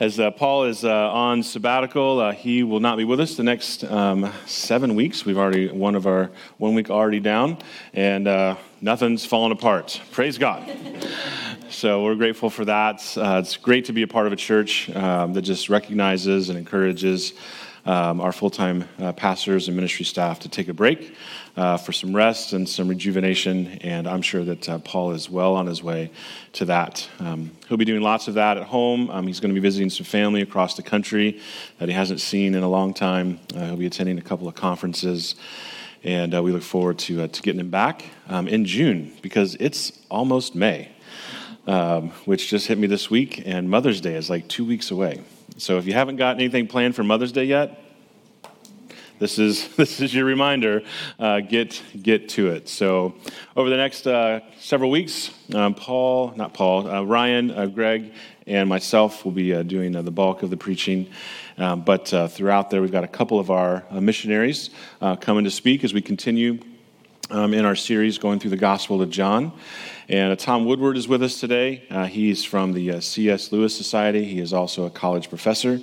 As uh, Paul is uh, on sabbatical, uh, he will not be with us the next um, seven weeks. We've already one of our one week already down, and uh, nothing's fallen apart. Praise God. so we're grateful for that. Uh, it's great to be a part of a church um, that just recognizes and encourages um, our full time uh, pastors and ministry staff to take a break uh, for some rest and some rejuvenation. And I'm sure that uh, Paul is well on his way to that. Um, he'll be doing lots of that at home. Um, he's going to be visiting some family across the country that he hasn't seen in a long time. Uh, he'll be attending a couple of conferences. And uh, we look forward to, uh, to getting him back um, in June because it's almost May. Um, which just hit me this week, and Mother's Day is like two weeks away. So if you haven't got anything planned for Mother's Day yet, this is this is your reminder. Uh, get get to it. So over the next uh, several weeks, um, Paul, not Paul, uh, Ryan, uh, Greg, and myself will be uh, doing uh, the bulk of the preaching. Um, but throughout there, we've got a couple of our missionaries coming to speak as we continue um, in our series going through the Gospel of John. And uh, Tom Woodward is with us today. Uh, he's from the uh, C.S. Lewis Society. He is also a college professor.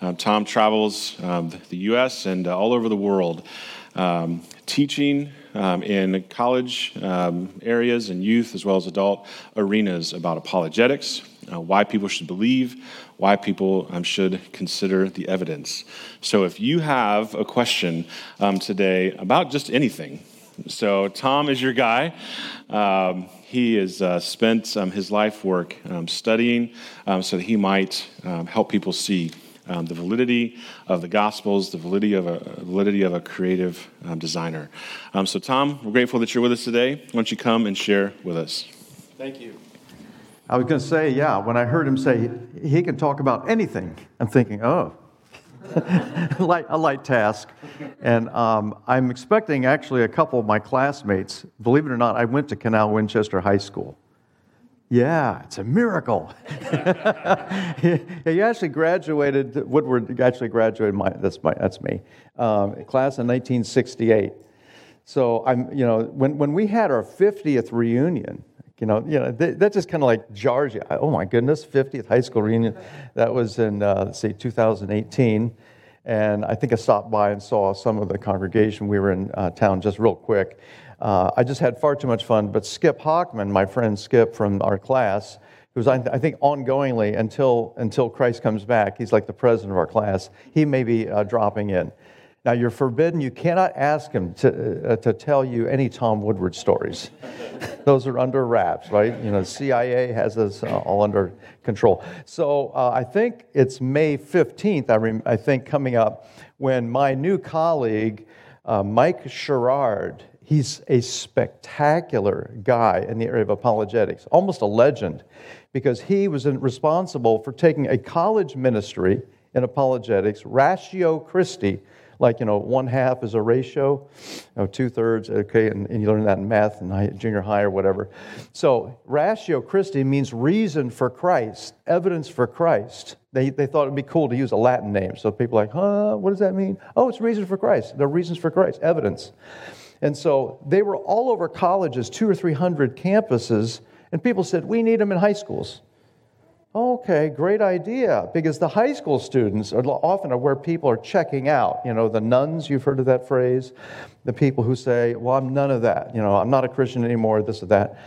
Um, Tom travels um, the U.S. and uh, all over the world um, teaching um, in college um, areas and youth as well as adult arenas about apologetics, uh, why people should believe, why people um, should consider the evidence. So if you have a question today about just anything, so Tom is your guy. Um, he has uh, spent um, his life work um, studying um, so that he might um, help people see um, the validity of the Gospels, the validity of a, validity of a creative designer. so, Tom, we're grateful that you're with us today. Why don't you come and share with us? Thank you. I was going to say, yeah, when I heard him say he can talk about anything, I'm thinking, oh, light, a light task. And um, I'm expecting actually a couple of my classmates. Believe it or not, I went to Canal Winchester High School. Yeah, it's a miracle. he actually graduated, Woodward actually graduated, my, that's, my, that's me, um, class in 1968. So I'm, you know, when, when we had our 50th reunion, you know, you know that just kind of like jars you. Oh my goodness, 50th high school reunion. That was in, uh, let's see, 2018. And I think I stopped by and saw some of the congregation. We were in uh, town just real quick. Uh, I just had far too much fun. But Skip Hockman, my friend Skip from our class, who's I, I think ongoingly until until Christ comes back, he's like the president of our class. He may be uh, dropping in. Now, you're forbidden, you cannot ask him to, uh, to tell you any Tom Woodward stories. Those are under wraps, right? You know, CIA has us uh, all under control. So uh, I think it's May 15th, I, rem- I, think, coming up, when my new colleague, uh, Mike Sherrard, he's a spectacular guy in the area of apologetics, almost a legend, because he was responsible for taking a college ministry in apologetics, Ratio Christi, like, you know, one half is a ratio, you know, two thirds, okay, and, and, you learn that in math and junior high or whatever. So, ratio Christi means reason for Christ, evidence for Christ. They, they thought it'd be cool to use a Latin name. So people are like, huh, what does that mean? Oh, it's reason for Christ. The reasons for Christ, evidence. And so they were all over colleges, two or three hundred campuses, and people said, we need them in high schools. Okay, great idea. Because the high school students are often are where people are checking out. You know, the nones, you've heard of that phrase? The people who say, well, I'm none of that. You know, I'm not a Christian anymore, this or that.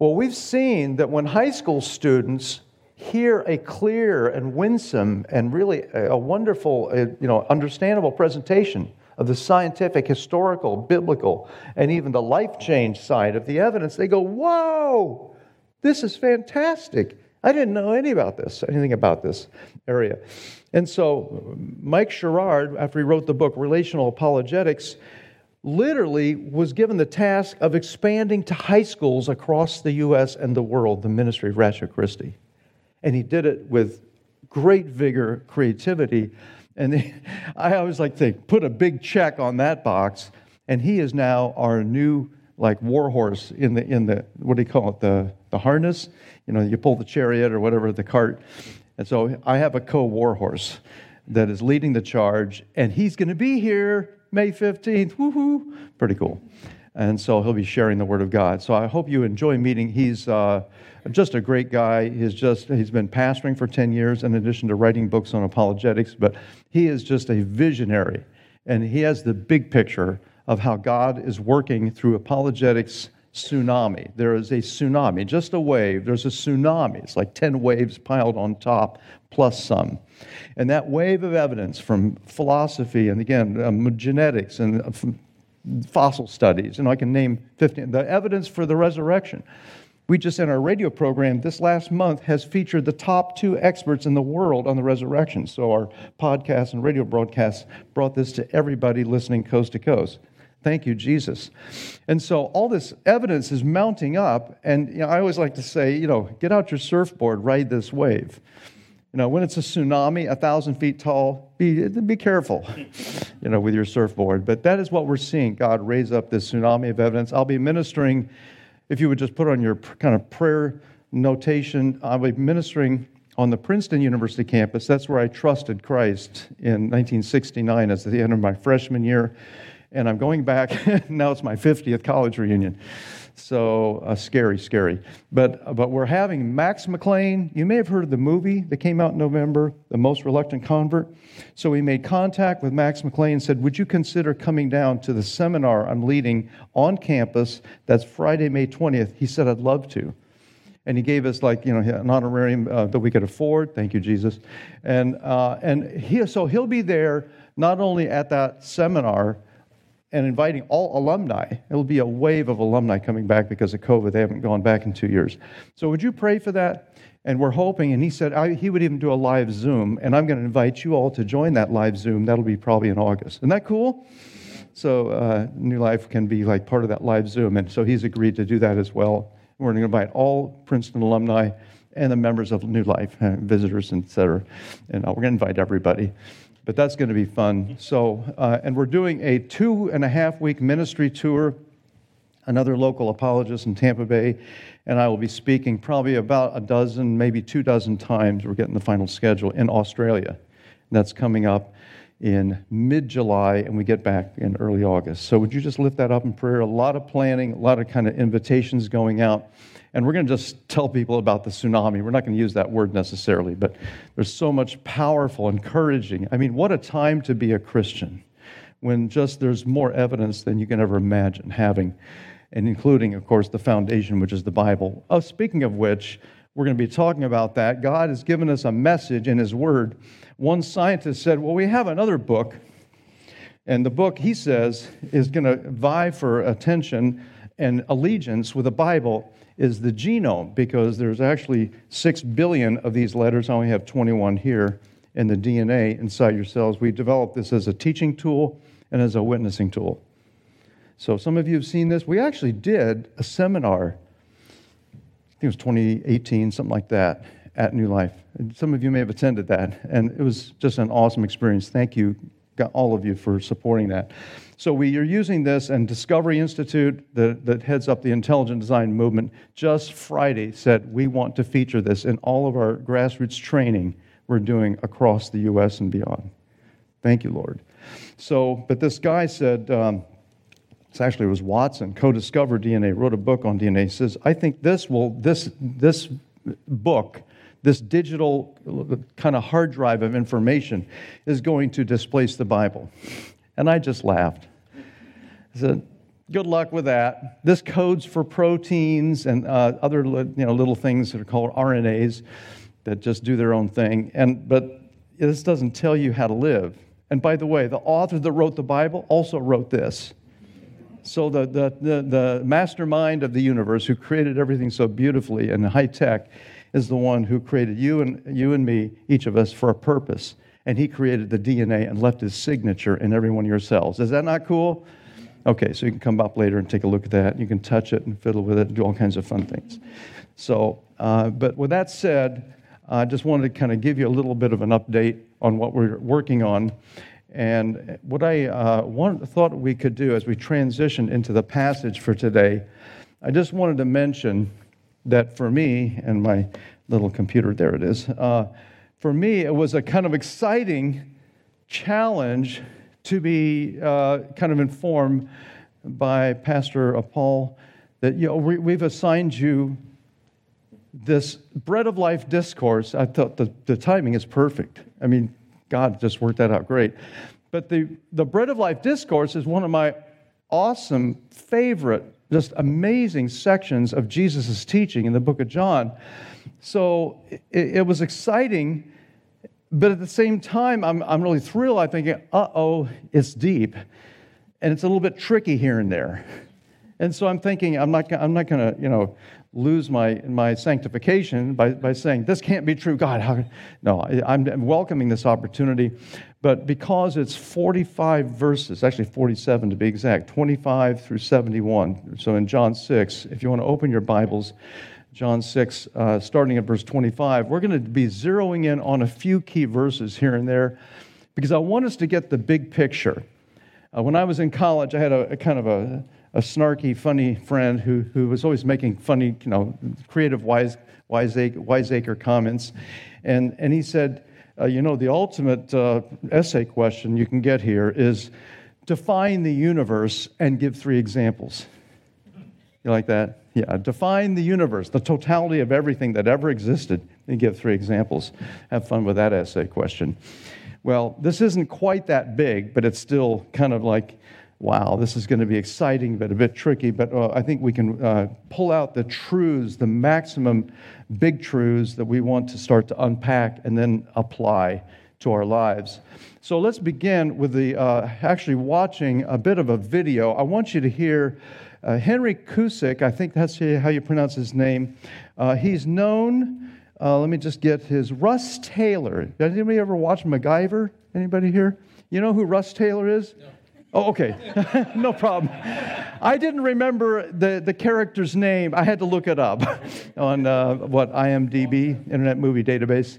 Well, we've seen that when high school students hear a clear and winsome and really a wonderful, uh, you know, understandable presentation of the scientific, historical, biblical, and even the life change side of the evidence, they go, whoa, this is fantastic. I didn't know any about this, anything about this area. And so Mike Sherrard, after he wrote the book Relational Apologetics, literally was given the task of expanding to high schools across the U.S. and the world the ministry of Ratio Christi. And he did it with great vigor, creativity. And I always like to put a big check on that box. And he is now our new like warhorse in the in the what do you call it the the harness you know you pull the chariot or whatever the cart and so i have a co-warhorse that is leading the charge and he's going to be here may 15th woohoo pretty cool And so he'll be sharing the Word of God. So I hope you enjoy meeting. He's uh, just a great guy. He's just he's been pastoring for 10 years in addition to writing books on apologetics, but he is just a visionary. And he has the big picture of how God is working through apologetics tsunami. There is a tsunami, just a wave. There's a tsunami. It's like 10 waves piled on top plus some. And that wave of evidence from philosophy and again, um, genetics and uh, fossil studies, and I can name 15, the evidence for the resurrection. We just in our radio program this last month has featured the top two experts in the world on the resurrection. So our podcast and radio broadcasts brought this to everybody listening coast to coast. Thank you, Jesus. And so all this evidence is mounting up, and you know, I always like to say, you know, get out your surfboard, ride this wave. You know, when it's a tsunami, a thousand feet tall, be, be careful, you know, with your surfboard. But that is what we're seeing God raise up this tsunami of evidence. I'll be ministering, if you would just put on your kind of prayer notation, I'll be ministering on the Princeton University campus. That's where I trusted Christ in 1969 as the end of my freshman year and I'm going back. now it's my 50th college reunion. So uh, scary, scary. But, but we're having Max McLean. You may have heard of the movie that came out in November, The Most Reluctant Convert. So we made contact with Max McLean and said, Would you consider coming down to the seminar I'm leading on campus? That's Friday, May 20th. He said, I'd love to and he gave us like you know an honorarium uh, that we could afford. Thank you, Jesus. And uh, and he so he'll be there not only at that seminar, and inviting all alumni. It'll be a wave of alumni coming back because of COVID. They haven't gone back in two years. So, would you pray for that? And we're hoping, and he said I, he would even do a live Zoom, and I'm going to invite you all to join that live Zoom. That'll be probably in August. Isn't that cool? So, uh, New Life can be like part of that live Zoom, and so he's agreed to do that as well. We're going to invite all Princeton alumni and the members of New Life, uh, visitors, et cetera. And uh, we're going to invite everybody but that's going to be fun. So, uh, and we're doing a two and a half week ministry tour, another local apologist in Tampa Bay, and I will be speaking probably about a dozen, maybe two dozen times. We're getting the final schedule in Australia. That's coming up in mid July, and we get back in early August. So, would you just lift that up in prayer? A lot of planning, a lot of kind of invitations going out. And we're going to just tell people about the tsunami. We're not going to use that word necessarily, but there's so much powerful, encouraging. I mean, what a time to be a Christian when just there's more evidence than you can ever imagine having, and including, of course, the foundation, which is the Bible. Oh, speaking of which, we're going to be talking about that. God has given us a message in His Word. One scientist said, Well, we have another book, and the book, he says, is going to vie for attention and allegiance with the Bible is the genome because there's actually 6 billion of these letters. I only have 21 here in the DNA inside your cells. We developed this as a teaching tool and as a witnessing tool. So some of you have seen this. We actually did a seminar, I think it was 2018, something like that, at New Life. Some of you may have attended that, and it was just an awesome experience. Thank you, all of you, for supporting that. So we are using this, and Discovery Institute, that, that heads up the intelligent design movement, just Friday said we want to feature this in all of our grassroots training we're doing across the U.S. and beyond. Thank you, Lord. So, but this guy said, um, it's actually it was Watson, co-discovered DNA, wrote a book on DNA. He says, I think this will this this book, this digital kind of hard drive of information, is going to displace the Bible. And I just laughed. Said, good luck with that. This codes for proteins and uh, other you know, little things that are called RNAs that just do their own thing. And, but this doesn't tell you how to live. And by the way, the author that wrote the Bible also wrote this. So the, the, the, the mastermind of the universe who created everything so beautifully and high tech is the one who created you and, you and me, each of us, for a purpose. And he created the DNA and left his signature in every one of your cells. Is that not cool? Okay, so you can come up later and take a look at that. You can touch it and fiddle with it and do all kinds of fun things. So, uh, but with that said, I just wanted to kind of give you a little bit of an update on what we're working on. And what I uh, thought we could do as we transition into the passage for today, I just wanted to mention that for me and my little computer, there it is, uh, for me, it was a kind of exciting challenge to be uh, kind of informed by Pastor Paul that you know, we, we've assigned you this bread of life discourse. I thought the, the timing is perfect. I mean, God just worked that out great. But the, the bread of life discourse is one of my awesome, favorite, just amazing sections of Jesus' teaching in the book of John. So it, it was exciting, but at the same time, I'm, I'm really thrilled. I'm thinking, uh oh, it's deep. And it's a little bit tricky here and there. And so I'm thinking, I'm not, I'm not going to, you know, lose my, my sanctification by, by saying, this can't be true. God, how? No, I'm welcoming this opportunity. But because it's 45 verses, actually 47 to be exact, 25 through 71. So in John 6, if you want to open your Bibles, John 6, uh, starting at verse 25, we're going to be zeroing in on a few key verses here and there because I want us to get the big picture. Uh, when I was in college, I had a, a kind of a a snarky, funny friend who, who was always making funny, you know, creative wise, wiseacre, wiseacre comments. And, and he said, uh, you know, the ultimate uh, essay question you can get here is define the universe and give three examples. You like that? Yeah, define the universe, the totality of everything that ever existed, and give three examples. Have fun with that essay question. Well, this isn't quite that big, but it's still kind of like wow, this is going to be exciting, but a bit tricky. But uh, I think we can uh, pull out the truths, the maximum big truths that we want to start to unpack and then apply to our lives. So let's begin with the uh, actually watching a bit of a video. I want you to hear uh, Henry Cusick, I think that's how you pronounce his name. Uh, he's known. Uh, let me just get his Russ Taylor. Did anybody ever watch MacGyver? Anybody here? You know who Russ Taylor is? No. Oh, okay. no problem. I didn't remember the, the character's name. I had to look it up on uh, what IMDb, Internet Movie Database.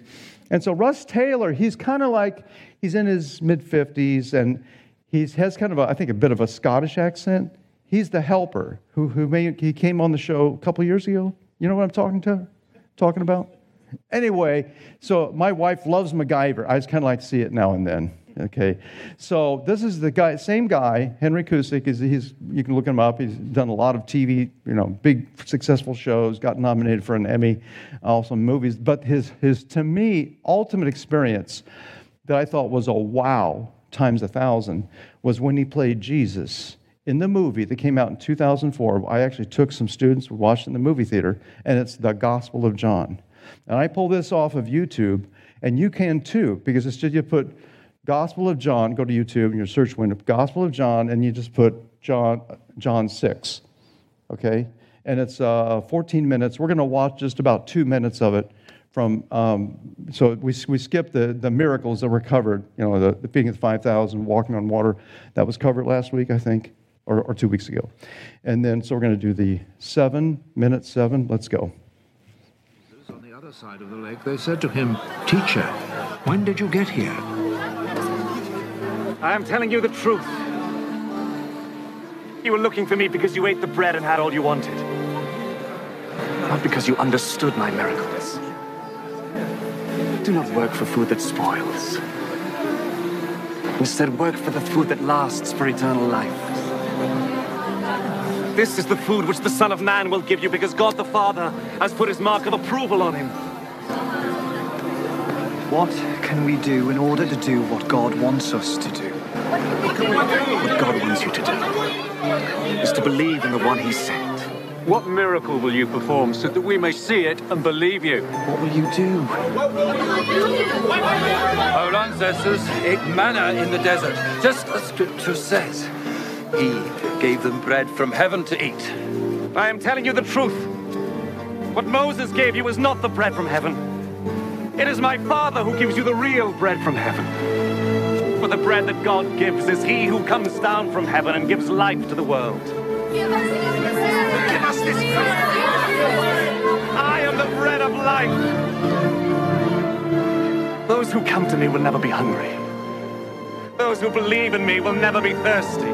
And so Russ Taylor, he's kind of like, he's in his mid 50s and he has kind of, a, I think, a bit of a Scottish accent. He's the helper who, who made, he came on the show a couple years ago. You know what I'm talking to? Talking about? Anyway, so my wife loves MacGyver. I just kind of like to see it now and then. Okay, so this is the guy, same guy, Henry Cusick. Is he's you can look him up. He's done a lot of TV, you know, big successful shows. Got nominated for an Emmy, also movies. But his his to me ultimate experience that I thought was a wow times a thousand was when he played Jesus in the movie that came out in 2004. I actually took some students, we watched in the movie theater, and it's the Gospel of John. And I pulled this off of YouTube, and you can too, because it's just you put Gospel of John, go to YouTube in your search window, Gospel of John, and you just put John, John 6. Okay? And it's uh, 14 minutes. We're going to watch just about two minutes of it from, um, so we, we skipped the, the miracles that were covered, you know, the, the feeding of the 5,000, walking on water. That was covered last week, I think, or, or two weeks ago. And then, so we're going to do the seven, minute seven. Let's go. On the other side of the lake, they said to him, Teacher, when did you get here? I am telling you the truth. You were looking for me because you ate the bread and had all you wanted. Not because you understood my miracles. Do not work for food that spoils. Instead, work for the food that lasts for eternal life. This is the food which the Son of Man will give you because God the Father has put his mark of approval on him. What can we do in order to do what God wants us to do? What God wants you to do is to believe in the one He sent. What miracle will you perform so that we may see it and believe you? What will you do? Our ancestors ate manna in the desert, just as Scripture says. He gave them bread from heaven to eat. I am telling you the truth. What Moses gave you is not the bread from heaven. It is my Father who gives you the real bread from heaven. For the bread that God gives is he who comes down from heaven and gives life to the world. Give us, Give us this bread. I am the bread of life. Those who come to me will never be hungry. Those who believe in me will never be thirsty.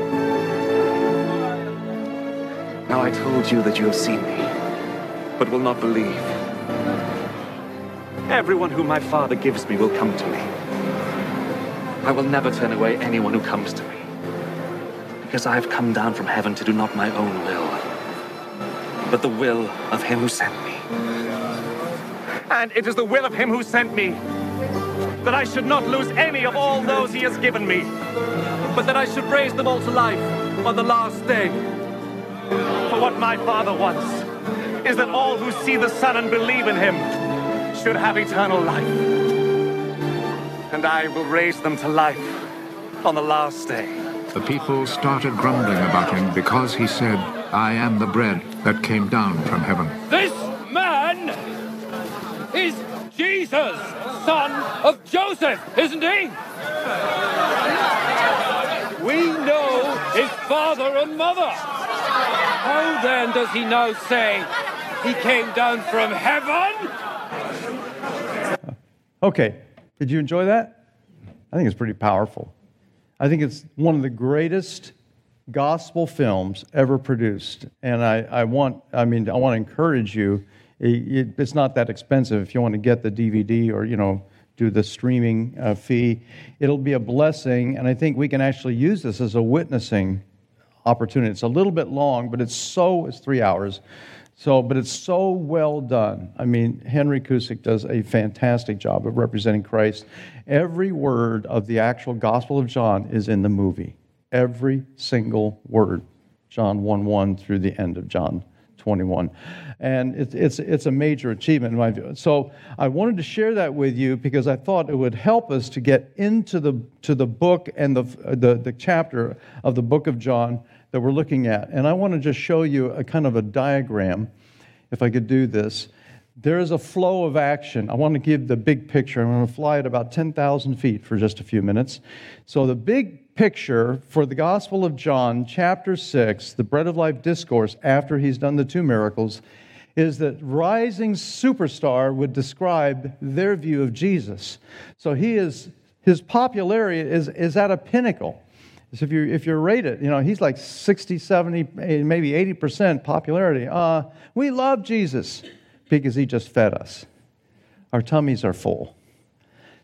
Now I told you that you have seen me, but will not believe. Everyone whom my Father gives me will come to me. I will never turn away anyone who comes to me. because I have come down from heaven to do not my own will, but the will of him who sent me. And it is the will of him who sent me that I should not lose any of all those he has given me, but that I should raise them all to life on the last day. For what my Father wants is that all who see the Son and believe in him should have eternal life. And I will raise them to life on the last day. The people started grumbling about him because he said, I am the bread that came down from heaven. This man is Jesus, son of Joseph, isn't he? We know his father and mother. How then does he now say he came down from heaven? Okay, did you enjoy that? I think it's pretty powerful. I think it's one of the greatest gospel films ever produced. And I, I want, I mean, I want to encourage you. It, it's not that expensive if you want to get the DVD or, you know, do the streaming uh, fee. It'll be a blessing. And I think we can actually use this as a witnessing opportunity. It's a little bit long, but it's so, it's three hours. So, but it's so well done. I mean, Henry Cusick does a fantastic job of representing Christ. Every word of the actual Gospel of John is in the movie. Every single word. John 1 1 through the end of John 21. And it's, it's, it's a major achievement in my view. So I wanted to share that with you because I thought it would help us to get into the, to the book and the, the, the chapter of the book of John that we're looking at. And I want to just show you a kind of a diagram, if I could do this. There is a flow of action. I want to give the big picture. I'm going to fly at about 10,000 feet for just a few minutes. So, the big picture for the Gospel of John, chapter 6, the Bread of Life discourse, after he's done the two miracles, is that rising superstar would describe their view of Jesus. So, he is, his popularity is, is at a pinnacle. So if you if you rate it, you know, he's like 60, 70, maybe 80% popularity. Uh, we love Jesus because he just fed us. Our tummies are full.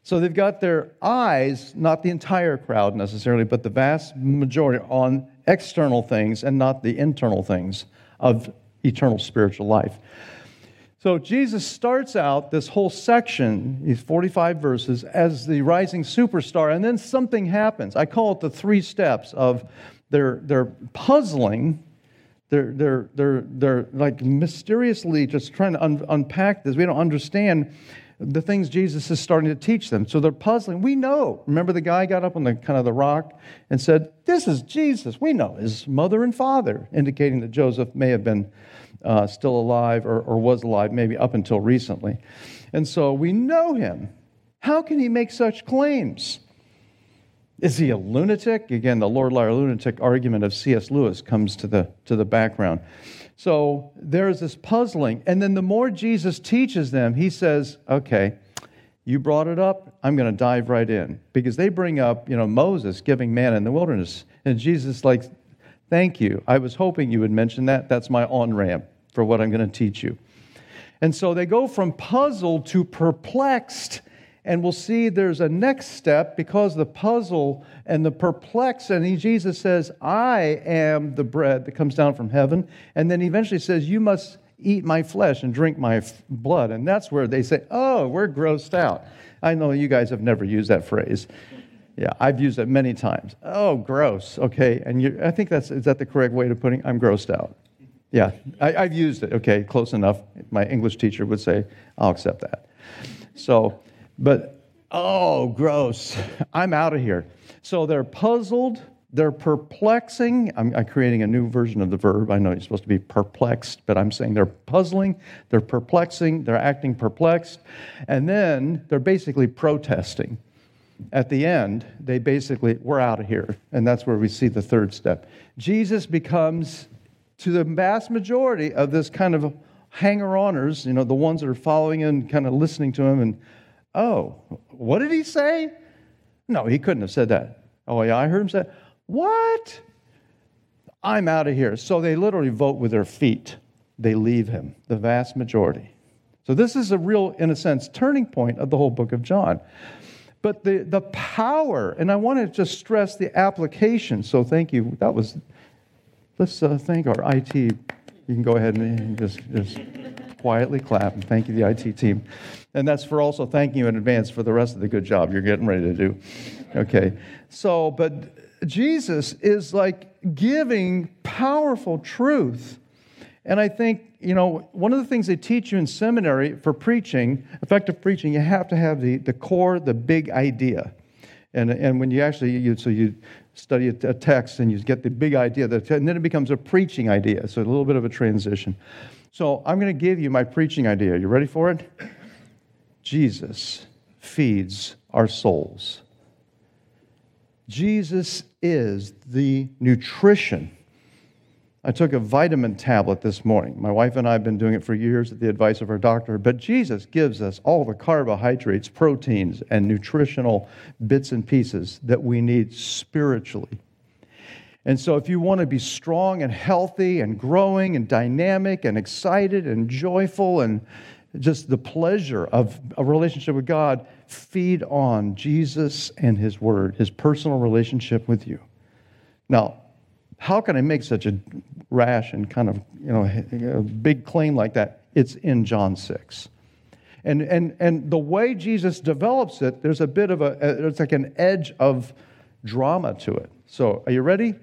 So they've got their eyes, not the entire crowd necessarily, but the vast majority on external things and not the internal things of eternal spiritual life. So Jesus starts out this whole section, these 45 verses, as the rising superstar, and then something happens. I call it the three steps of they're, they're puzzling, they're, they're, they're, they're like mysteriously just trying to un- unpack this. We don't understand the things Jesus is starting to teach them. So they're puzzling. We know. Remember the guy got up on the kind of the rock and said, This is Jesus. We know his mother and father, indicating that Joseph may have been uh, still alive or, or was alive, maybe up until recently. And so we know him. How can he make such claims? Is he a lunatic? Again, the Lord Liar lunatic argument of C.S. Lewis comes to the, to the background. So there's this puzzling. And then the more Jesus teaches them, he says, okay, you brought it up. I'm going to dive right in. Because they bring up, you know, Moses giving manna in the wilderness. And Jesus, like, thank you. I was hoping you would mention that. That's my on ramp for what I'm going to teach you. And so they go from puzzled to perplexed. And we'll see there's a next step because the puzzle and the perplex, and Jesus says, I am the bread that comes down from heaven. And then he eventually says, You must eat my flesh and drink my f- blood. And that's where they say, Oh, we're grossed out. I know you guys have never used that phrase. Yeah, I've used it many times. Oh, gross. Okay. And I think that's, is that the correct way of putting it? I'm grossed out. Yeah, I, I've used it. Okay, close enough. My English teacher would say, I'll accept that. So, but, oh, gross. I'm out of here. So they're puzzled, they're perplexing. I'm, I'm, creating a new version of the verb. I know you're supposed to be perplexed, but I'm saying they're puzzling, they're perplexing, they're acting perplexed, and then they're basically protesting. At the end, they basically, we're out of here. And that's where we see the third step. Jesus becomes to the vast majority of this kind of hanger oners, you know, the ones that are following and kind of listening to him, and oh, what did he say? No, he couldn't have said that. Oh, yeah, I heard him say, What? I'm out of here. So they literally vote with their feet. They leave him, the vast majority. So this is a real, in a sense, turning point of the whole book of John. But the, the power, and I want to just stress the application. So thank you. That was, let's uh, thank our IT. You can go ahead and just, just quietly clap and thank you, the IT team. And that's for also thanking you in advance for the rest of the good job you're getting ready to do. Okay. So, but Jesus is like giving powerful truth. And I think, you know, one of the things they teach you in seminary for preaching, effective preaching, you have to have the, the core, the big idea. And, and when you actually, you, so you study a, text and you get the big idea, that and then it becomes a preaching idea. So a little bit of a transition. So I'm going to give you my preaching idea. You ready for it? Jesus feeds our souls. Jesus is the nutrition. I took a vitamin tablet this morning. My wife and I have been doing it for years at the advice of our doctor. But Jesus gives us all the carbohydrates, proteins, and nutritional bits and pieces that we need spiritually. And so, if you want to be strong and healthy and growing and dynamic and excited and joyful and just the pleasure of a relationship with God, feed on Jesus and His Word, His personal relationship with you. Now, how can I make such a rash and kind of you know a big claim like that? It's in John six, and and and the way Jesus develops it, there's a bit of a it's like an edge of drama to it. So, are you ready?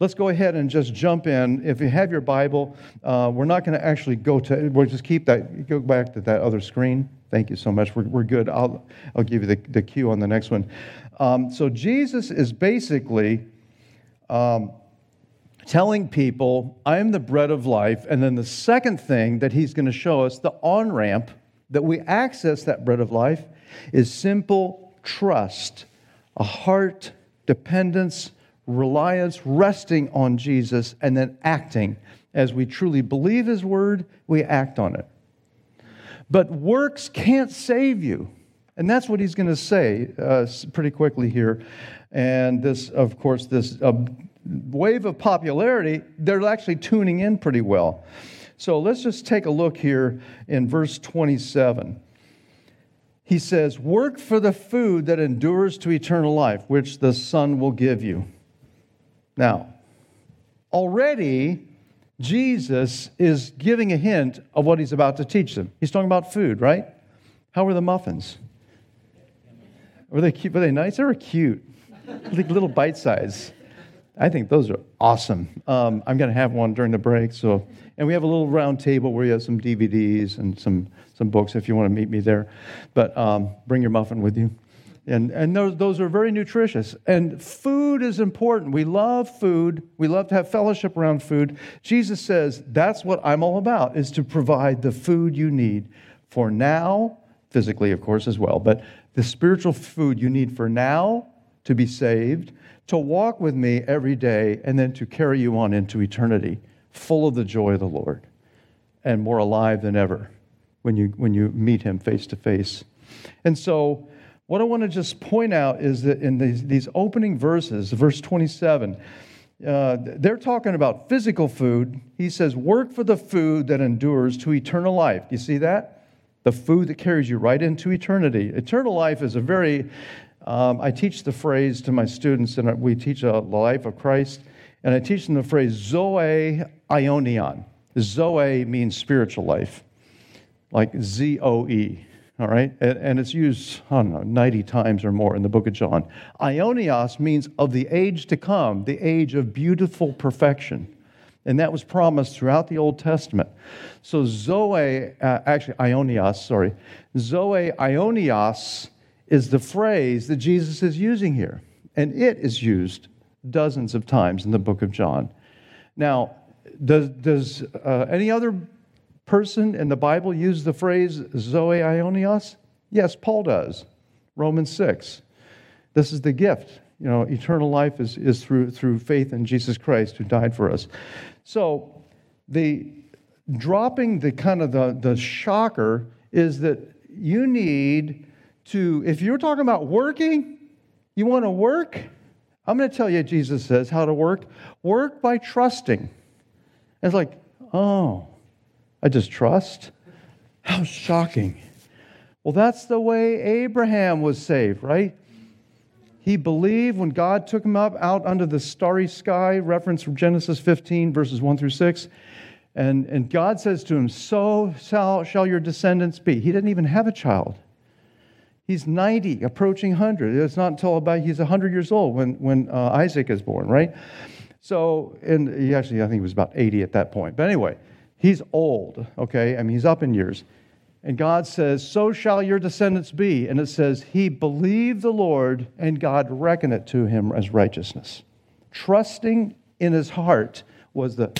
Let's go ahead and just jump in. If you have your Bible, uh, we're not going to actually go to, we'll just keep that, go back to that other screen. Thank you so much. We're, we're good. I'll, I'll give you the, the cue on the next one. Um, so, Jesus is basically um, telling people, I'm the bread of life. And then the second thing that he's going to show us, the on ramp that we access that bread of life, is simple trust, a heart dependence reliance, resting on Jesus, and then acting. As we truly believe His word, we act on it. But works can't save you. And that's what he's going to say uh, pretty quickly here. And this, of course, this uh, wave of popularity, they're actually tuning in pretty well. So let's just take a look here in verse 27. He says, Work for the food that endures to eternal life, which the Son will give you. Now, already Jesus is giving a hint of what he's about to teach them. He's talking about food, right? How were the muffins? Were they cute? Were they nice? They were cute, like little bite size. I think those are awesome. Um, I'm going to have one during the break. So, and we have a little round table where you have some DVDs and some some books if you want to meet me there. But um, bring your muffin with you. And, and those, those are very nutritious. And food is important. We love food. We love to have fellowship around food. Jesus says, that's what I'm all about, is to provide the food you need for now, physically, of course, as well, but the spiritual food you need for now to be saved, to walk with me every day, and then to carry you on into eternity, full of the joy of the Lord and more alive than ever when you, when you meet Him face to face. And so, what I want to just point out is that in these, these opening verses, verse 27, uh, they're talking about physical food. He says, Work for the food that endures to eternal life. You see that? The food that carries you right into eternity. Eternal life is a very, um, I teach the phrase to my students, and we teach a, life of Christ, and I teach them the phrase Zoe Aionion. Zoe means spiritual life, like Z O E all right? And, and, it's used, I don't know, 90 times or more in the book of John. Aionios means of the age to come, the age of beautiful perfection. And that was promised throughout the Old Testament. So, Zoe, uh, actually, Aionios, sorry, Zoe Aionios is the phrase that Jesus is using here. And it is used dozens of times in the book of John. Now, does, does uh, any other person in the Bible use the phrase Zoe Aionios? Yes, Paul does. Romans 6. This is the gift. You know, eternal life is, is through, through faith in Jesus Christ who died for us. So the dropping the kind of the, the shocker is that you need to, if you're talking about working, you want to work? I'm going to tell you, Jesus says, how to work. Work by trusting. It's like, oh, I just trust? How shocking. Well, that's the way Abraham was saved, right? He believed when God took him up out under the starry sky, reference from Genesis 15, verses 1 through 6. And, and God says to him, So shall, shall your descendants be. He didn't even have a child. He's 90, approaching 100. It's not until about he's 100 years old when, when uh, Isaac is born, right? So, and he actually, I think he was about 80 at that point. But anyway, he's old, okay? I mean, he's up in years. And God says, So shall your descendants be. And it says, He believed the Lord, and God reckoned it to him as righteousness. Trusting in his heart was the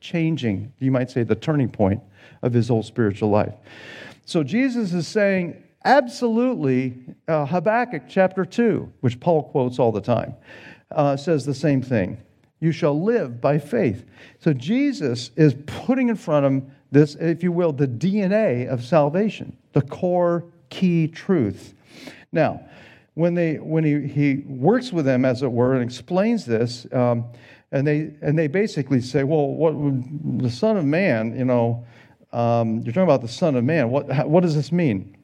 changing, you might say, the turning point of his whole spiritual life. So Jesus is saying, absolutely, uh, Habakkuk chapter 2, which Paul quotes all the time, uh, says the same thing. You shall live by faith. So Jesus is putting in front of him this, if you will, the DNA of salvation, the core key truth. Now, when, they, when he, he works with them, as it were, and explains this, um, and, they, and they basically say, well, what, the Son of Man, you know, um, you're talking about the Son of Man. What, what does this mean?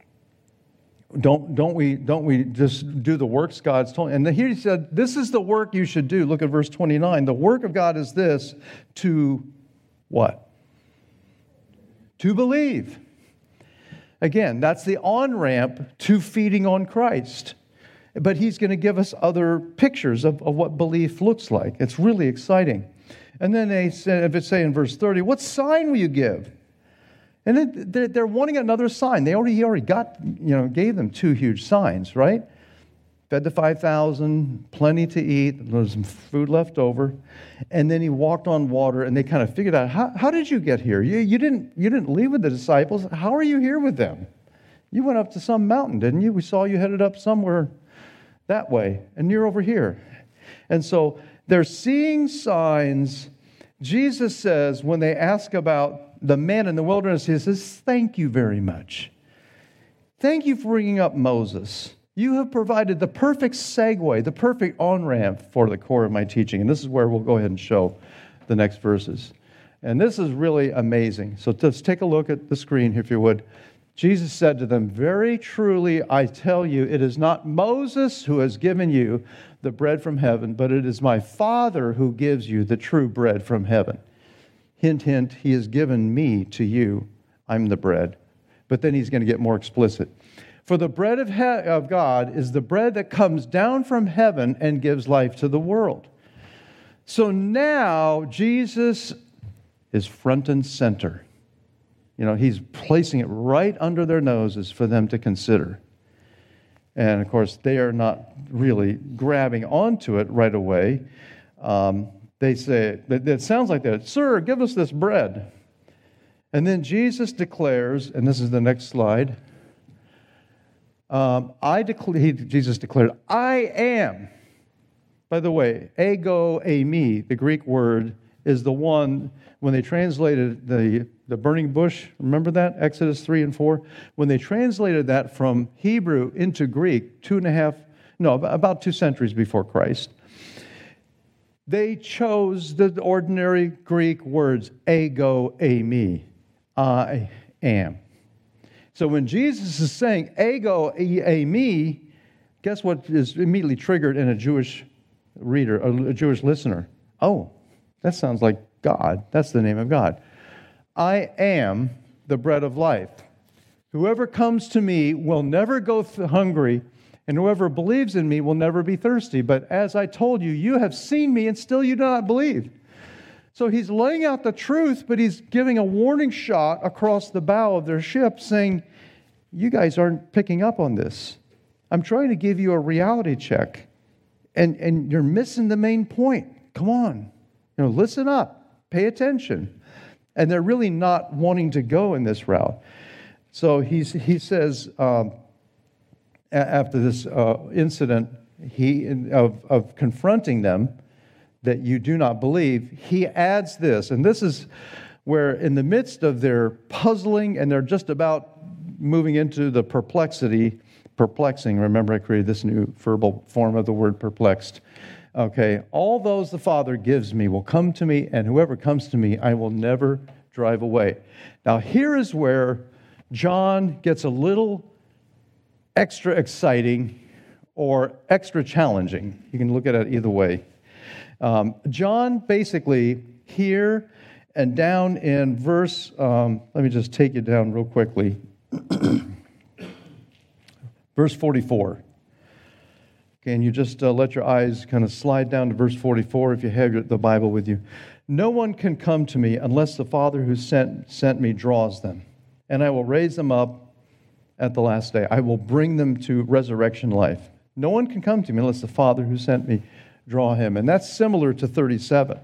Don't, don't, we, don't we just do the works God's told? And here he said, This is the work you should do. Look at verse 29. The work of God is this to what? To believe. Again, that's the on ramp to feeding on Christ. But he's going to give us other pictures of, of what belief looks like. It's really exciting. And then they said, if it say in verse 30, what sign will you give? And they're, wanting another sign. They already, already got, you know, gave them two huge signs, right? Fed the 5,000, plenty to eat, there was some food left over. And then he walked on water, and they kind of figured out, how, how did you get here? You, you, didn't, you didn't leave with the disciples. How are you here with them? You went up to some mountain, didn't you? We saw you headed up somewhere that way, and you're over here. And so they're seeing signs. Jesus says, when they ask about the manna in the wilderness, he says, Thank you very much. Thank you for bringing up Moses. You have provided the perfect segue, the perfect on ramp for the core of my teaching. And this is where we'll go ahead and show the next verses. And this is really amazing. So let's take a look at the screen, if you would. Jesus said to them, Very truly, I tell you, it is not Moses who has given you the bread from heaven, but it is my Father who gives you the true bread from heaven. Hint, hint, he has given me to you. I'm the bread. But then he's going to get more explicit. For the bread of, he- of God is the bread that comes down from heaven and gives life to the world. So now Jesus is front and center. You know, he's placing it right under their noses for them to consider. And of course, they are not really grabbing onto it right away. Um, they say, it sounds like that, Sir, give us this bread. And then Jesus declares, and this is the next slide. Um, I declare, Jesus declared, I am. By the way, ego eimi, the Greek word, is the one when they translated the, the burning bush, remember that? Exodus 3 and 4? When they translated that from Hebrew into Greek, two and a half, no, about two centuries before Christ, they chose the ordinary Greek words, ego eimi, I am. So when Jesus is saying ego eimi, guess what is immediately triggered in a Jewish reader, a Jewish listener? Oh, that sounds like God. That's the name of God. I am the bread of life. Whoever comes to me will never go hungry, and whoever believes in me will never be thirsty. But as I told you, you have seen me, and still you do not believe. So he's laying out the truth, but he's giving a warning shot across the bow of their ship, saying, You guys aren't picking up on this. I'm trying to give you a reality check, and, and you're missing the main point. Come on. You know, listen up, pay attention. And they're really not wanting to go in this route. So he's, he says, um, after this uh, incident he, of, of confronting them that you do not believe, he adds this. And this is where, in the midst of their puzzling and they're just about moving into the perplexity, perplexing, remember I created this new verbal form of the word perplexed. Okay, all those the Father gives me will come to me, and whoever comes to me, I will never drive away. Now, here is where John gets a little extra exciting or extra challenging. You can look at it either way. Um, John basically here and down in verse, um, let me just take you down real quickly. verse 44. Can you just uh, let your eyes kind of slide down to verse 44 if you have the Bible with you? No one can come to me unless the Father who sent, sent me draws them, and I will raise them up at the last day. I will bring them to resurrection life. No one can come to me unless the Father who sent me draw him. And that's similar to 37.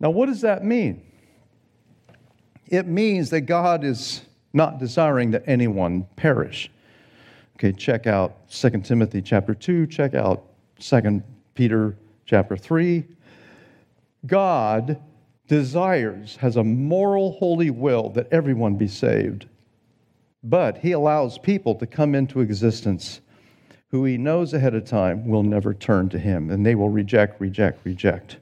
Now, what does that mean? It means that God is not desiring that anyone perish. Okay, check out 2 Timothy chapter 2, check out 2 Peter chapter 3. God desires, has a moral, holy will that everyone be saved. But he allows people to come into existence who he knows ahead of time will never turn to him, and they will reject, reject, reject.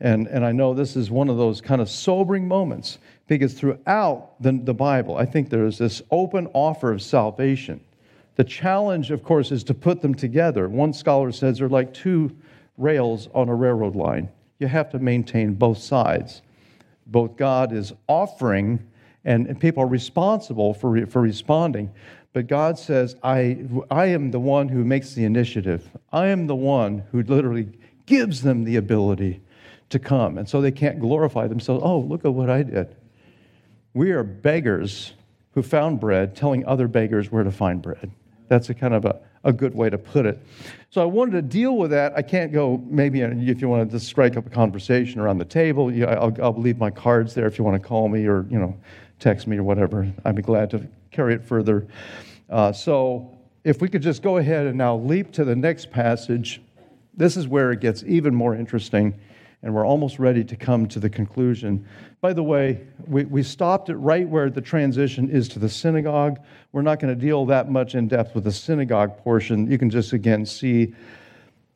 And, and I know this is one of those kind of sobering moments because throughout the, the Bible, I think there is this open offer of salvation. The challenge, of course, is to put them together. One scholar says they're like two rails on a railroad line. You have to maintain both sides. Both God is offering, and, and people are responsible for, re, for responding. But God says, I, I am the one who makes the initiative. I am the one who literally gives them the ability to come. And so they can't glorify themselves. Oh, look at what I did. We are beggars who found bread telling other beggars where to find bread. That's a kind of a, a good way to put it. So I wanted to deal with that. I can't go, maybe uh, if you want to just strike up a conversation around the table, I'll, I'll leave my cards there if you want to call me or, you know, text me or whatever. I'd be glad to carry it further. Uh, so, if we could just go ahead and now leap to the next passage, this is where it gets even more interesting, and we're almost ready to come to the conclusion. By the way, we, we stopped it right where the transition is to the synagogue. We're not going to deal that much in depth with the synagogue portion. You can just again see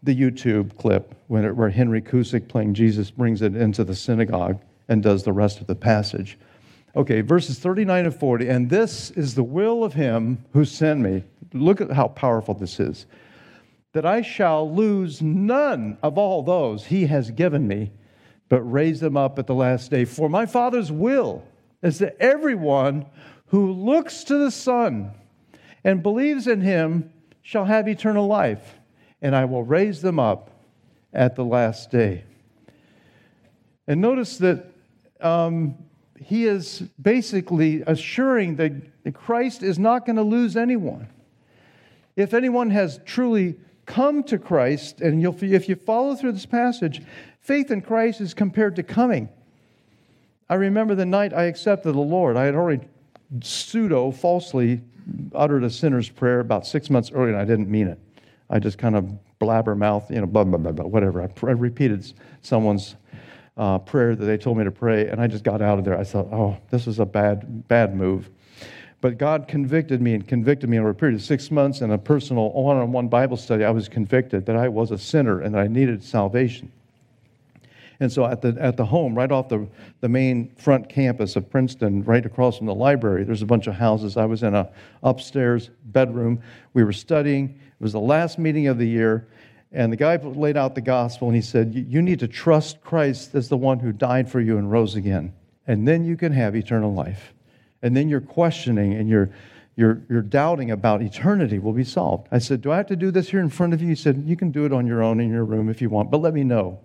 the YouTube clip where Henry Cusick playing Jesus brings it into the synagogue and does the rest of the passage. Okay, verses 39 and 40. And this is the will of him who sent me. Look at how powerful this is. That I shall lose none of all those he has given me, but raise them up at the last day. For my Father's will is that everyone who looks to the Son and believes in him shall have eternal life, and I will raise them up at the last day. And notice that um, he is basically assuring that Christ is not going to lose anyone. If anyone has truly come to Christ, and if you follow through this passage, faith in Christ is compared to coming. I remember the night I accepted the Lord. I had already pseudo falsely uttered a sinner's prayer about six months earlier, and I didn't mean it. I just kind of blabbermouth, you know, blah, blah, blah, blah whatever. I, I repeated someone's uh, prayer that they told me to pray, and I just got out of there. I thought, oh, this was a bad, bad move. But God convicted me and convicted me over a period of six months in a personal one on one Bible study. I was convicted that I was a sinner and that I needed salvation. And so at the, at the home, right off the, the main front campus of Princeton, right across from the library, there's a bunch of houses. I was in a upstairs bedroom. We were studying. It was the last meeting of the year. And the guy laid out the gospel and he said, You need to trust Christ as the one who died for you and rose again. And then you can have eternal life. And then your questioning and your, your, your doubting about eternity will be solved. I said, Do I have to do this here in front of you? He said, You can do it on your own in your room if you want, but let me know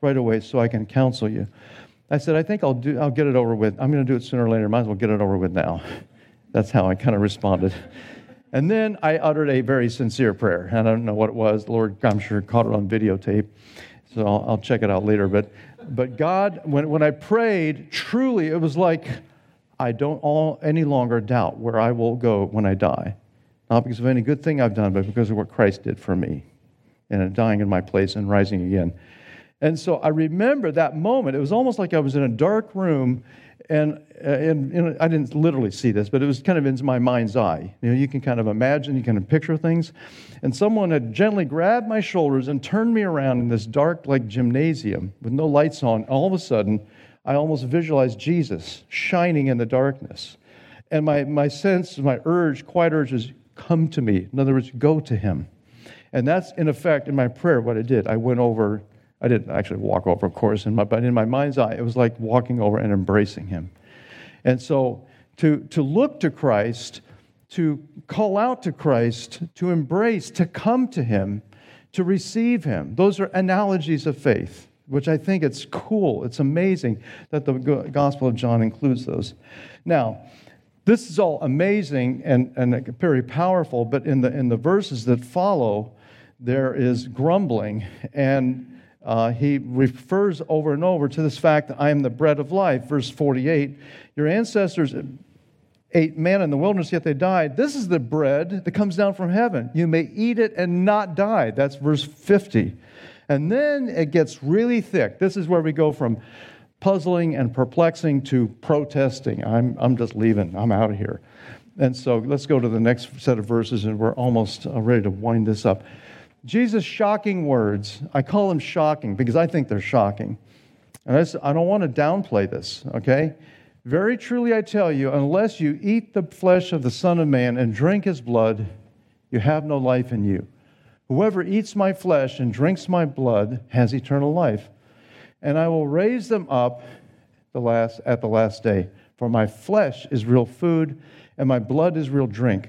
right away so I can counsel you. I said, I think I'll, do, I'll get it over with. I'm going to do it sooner or later. Might as well get it over with now. That's how I kind of responded. And then I uttered a very sincere prayer. I don't know what it was. The Lord, I'm sure, caught it on videotape. So I'll, I'll check it out later. But, but God, when, when I prayed, truly, it was like I don't all, any longer doubt where I will go when I die. Not because of any good thing I've done, but because of what Christ did for me and dying in my place and rising again. And so I remember that moment. It was almost like I was in a dark room and, uh, and, and, I didn't literally see this, but it was kind of in my mind's eye. You know, you can kind of imagine, you can picture things. And someone had gently grabbed my shoulders and turned me around in this dark, like gymnasium with no lights on. All of a sudden, I almost visualized Jesus shining in the darkness. And my, my sense, my urge, quiet urge come to me. In other words, go to him. And that's, in effect, in my prayer, what I did. I went over, I didn't actually walk over, of course, in my, but in my mind's eye, it was like walking over and embracing him. And so to, to look to Christ, to call out to Christ, to embrace, to come to him, to receive him, those are analogies of faith which I think it's cool. It's amazing that the Gospel of John includes those. Now, this is all amazing and, and very powerful, but in the, in the verses that follow, there is grumbling. And uh, he refers over and over to this fact that I am the bread of life. Verse 48 Your ancestors ate manna in the wilderness, yet they died. This is the bread that comes down from heaven. You may eat it and not die. That's verse 50. And then it gets really thick. This is where we go from puzzling and perplexing to protesting. I'm, I'm just leaving, I'm out of here. And so let's go to the next set of verses, and we're almost uh, ready to wind this up. Jesus' shocking words, I call them shocking because I think they're shocking. And I don't want to downplay this, okay? Very truly I tell you, unless you eat the flesh of the Son of Man and drink his blood, you have no life in you. Whoever eats my flesh and drinks my blood has eternal life, and I will raise them up the last, at the last day. For my flesh is real food, and my blood is real drink.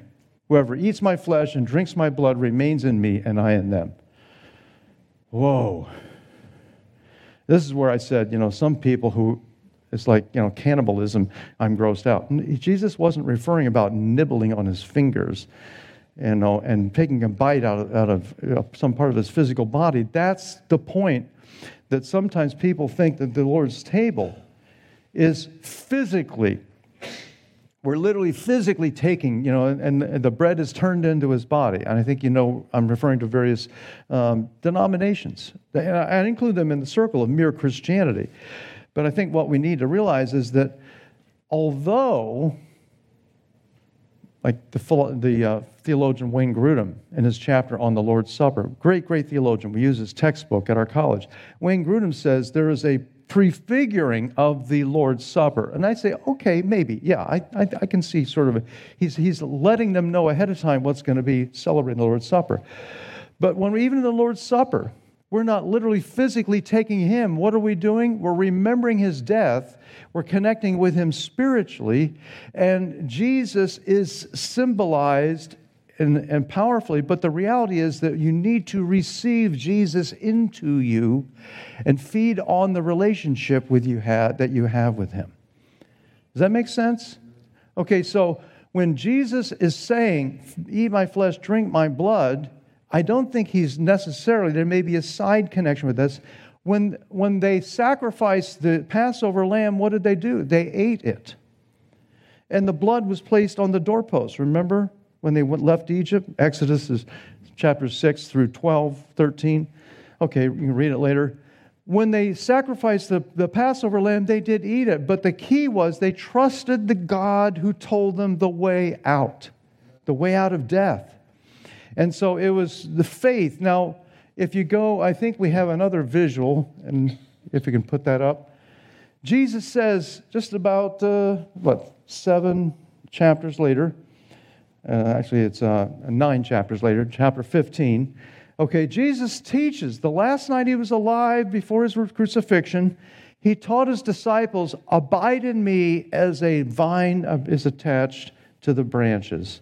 Whoever eats my flesh and drinks my blood remains in me, and I in them. Whoa. This is where I said, you know, some people who it's like, you know, cannibalism, I'm grossed out. Jesus wasn't referring about nibbling on his fingers you know, and taking a bite out of, out of you know, some part of his physical body. That's the point that sometimes people think that the Lord's table is physically. We're literally physically taking, you know, and, and the bread is turned into his body. And I think you know I'm referring to various um, denominations. And I include them in the circle of mere Christianity. But I think what we need to realize is that although like the, the uh, theologian Wayne Grudem in his chapter on the Lord's Supper. Great, great theologian. We use his textbook at our college. Wayne Grudem says there is a prefiguring of the Lord's Supper. And I say, okay, maybe. Yeah, I, I, I can see sort of, a, he's, he's letting them know ahead of time what's going to be celebrating the Lord's Supper. But when we, even in the Lord's Supper, we're not literally physically taking him. What are we doing? We're remembering his death. We're connecting with him spiritually. And Jesus is symbolized and, and powerfully, but the reality is that you need to receive Jesus into you and feed on the relationship with you that you have with him. Does that make sense? Okay, so when Jesus is saying, Eat my flesh, drink my blood, I don't think he's necessarily, there may be a side connection with this. When, when they sacrificed the Passover lamb, what did they do? They ate it. And the blood was placed on the doorpost. Remember when they left Egypt? Exodus is chapter 6 through 12, 13. Okay, you can read it later. When they sacrificed the, the Passover lamb, they did eat it. But the key was they trusted the God who told them the way out, the way out of death. And so it was the faith. Now, if you go, I think we have another visual, and if you can put that up. Jesus says, just about, uh, what, seven chapters later, uh, actually, it's uh, nine chapters later, chapter 15. Okay, Jesus teaches the last night he was alive before his crucifixion, he taught his disciples, Abide in me as a vine is attached to the branches.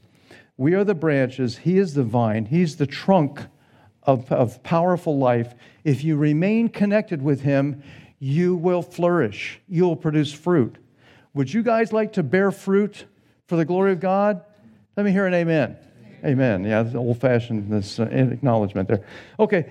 We are the branches, He is the vine, He's the trunk of, of powerful life. If you remain connected with Him, you will flourish, you will produce fruit. Would you guys like to bear fruit for the glory of God? Let me hear an amen. Amen. Yeah, that's old fashioned this uh, acknowledgement there. Okay,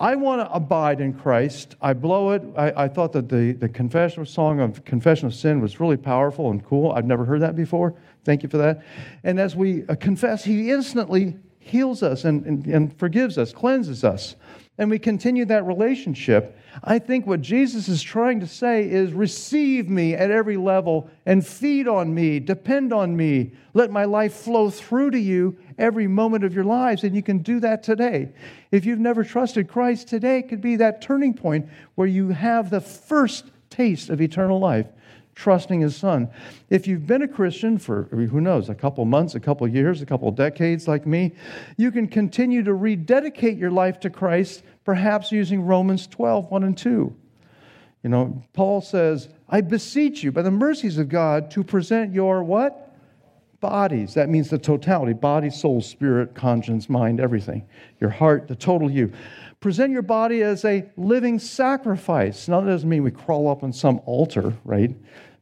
I want to abide in Christ. I blow it. I, I, thought that the, the confession song of confession of sin was really powerful and cool. I've never heard that before. Thank you for that. And as we uh, confess, He instantly heals us and, and, and forgives us, cleanses us and we continue that relationship, I think what Jesus is trying to say is receive me at every level and feed on me, depend on me. Let my life flow through to you every moment of your lives, and you can do that today. If you've never trusted Christ, today could be that turning point where you have the first taste of eternal life. Trusting his son. If you've been a Christian for, who knows, a couple months, a couple years, a couple decades like me, you can continue to rededicate your life to Christ, perhaps using Romans 12, 1 and 2. You know, Paul says, I beseech you by the mercies of God to present your what? Bodies. That means the totality body, soul, spirit, conscience, mind, everything. Your heart, the total you present your body as a living sacrifice. Now, that doesn't mean we crawl up on some altar, right?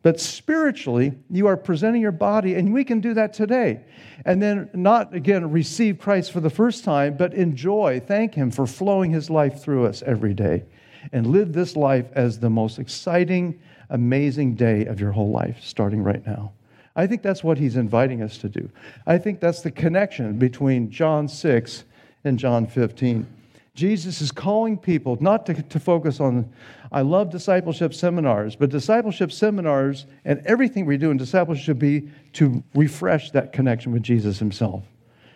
But spiritually, you are presenting your body, and we can do that today. And then, not again receive Christ for the first time, but enjoy, thank Him for flowing His life through us every day. And live this life as the most exciting, amazing day of your whole life, starting right now. I think that's what He's inviting us to do. I think that's the connection between John 6 and John 15. Jesus is calling people not to, to focus on, I love discipleship seminars, but discipleship seminars and everything we do in discipleship should be to refresh that connection with Jesus himself.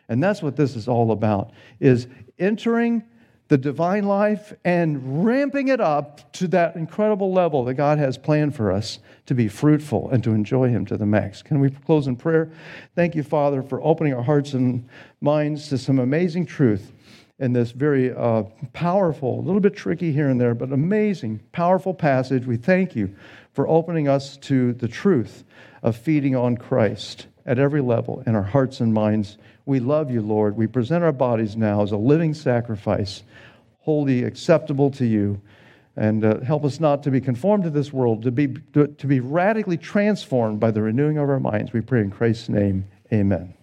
And that's what this is all about, is entering the divine life and ramping it up to that incredible level that God has planned for us to be fruitful and to enjoy Him to the max. Can we close in prayer? Thank you, Father, for opening our hearts and minds to some amazing truth in this very uh, powerful, a little bit tricky here and there, but amazing, powerful passage. We thank you for opening us to the truth of feeding on Christ at every level in our hearts and minds. We love you, Lord. We present our bodies now as a living sacrifice, holy acceptable to you. And uh, help us not to be conformed to this world, to be, to, to be radically transformed by the renewing of our minds. We pray in Christ's name. Amen.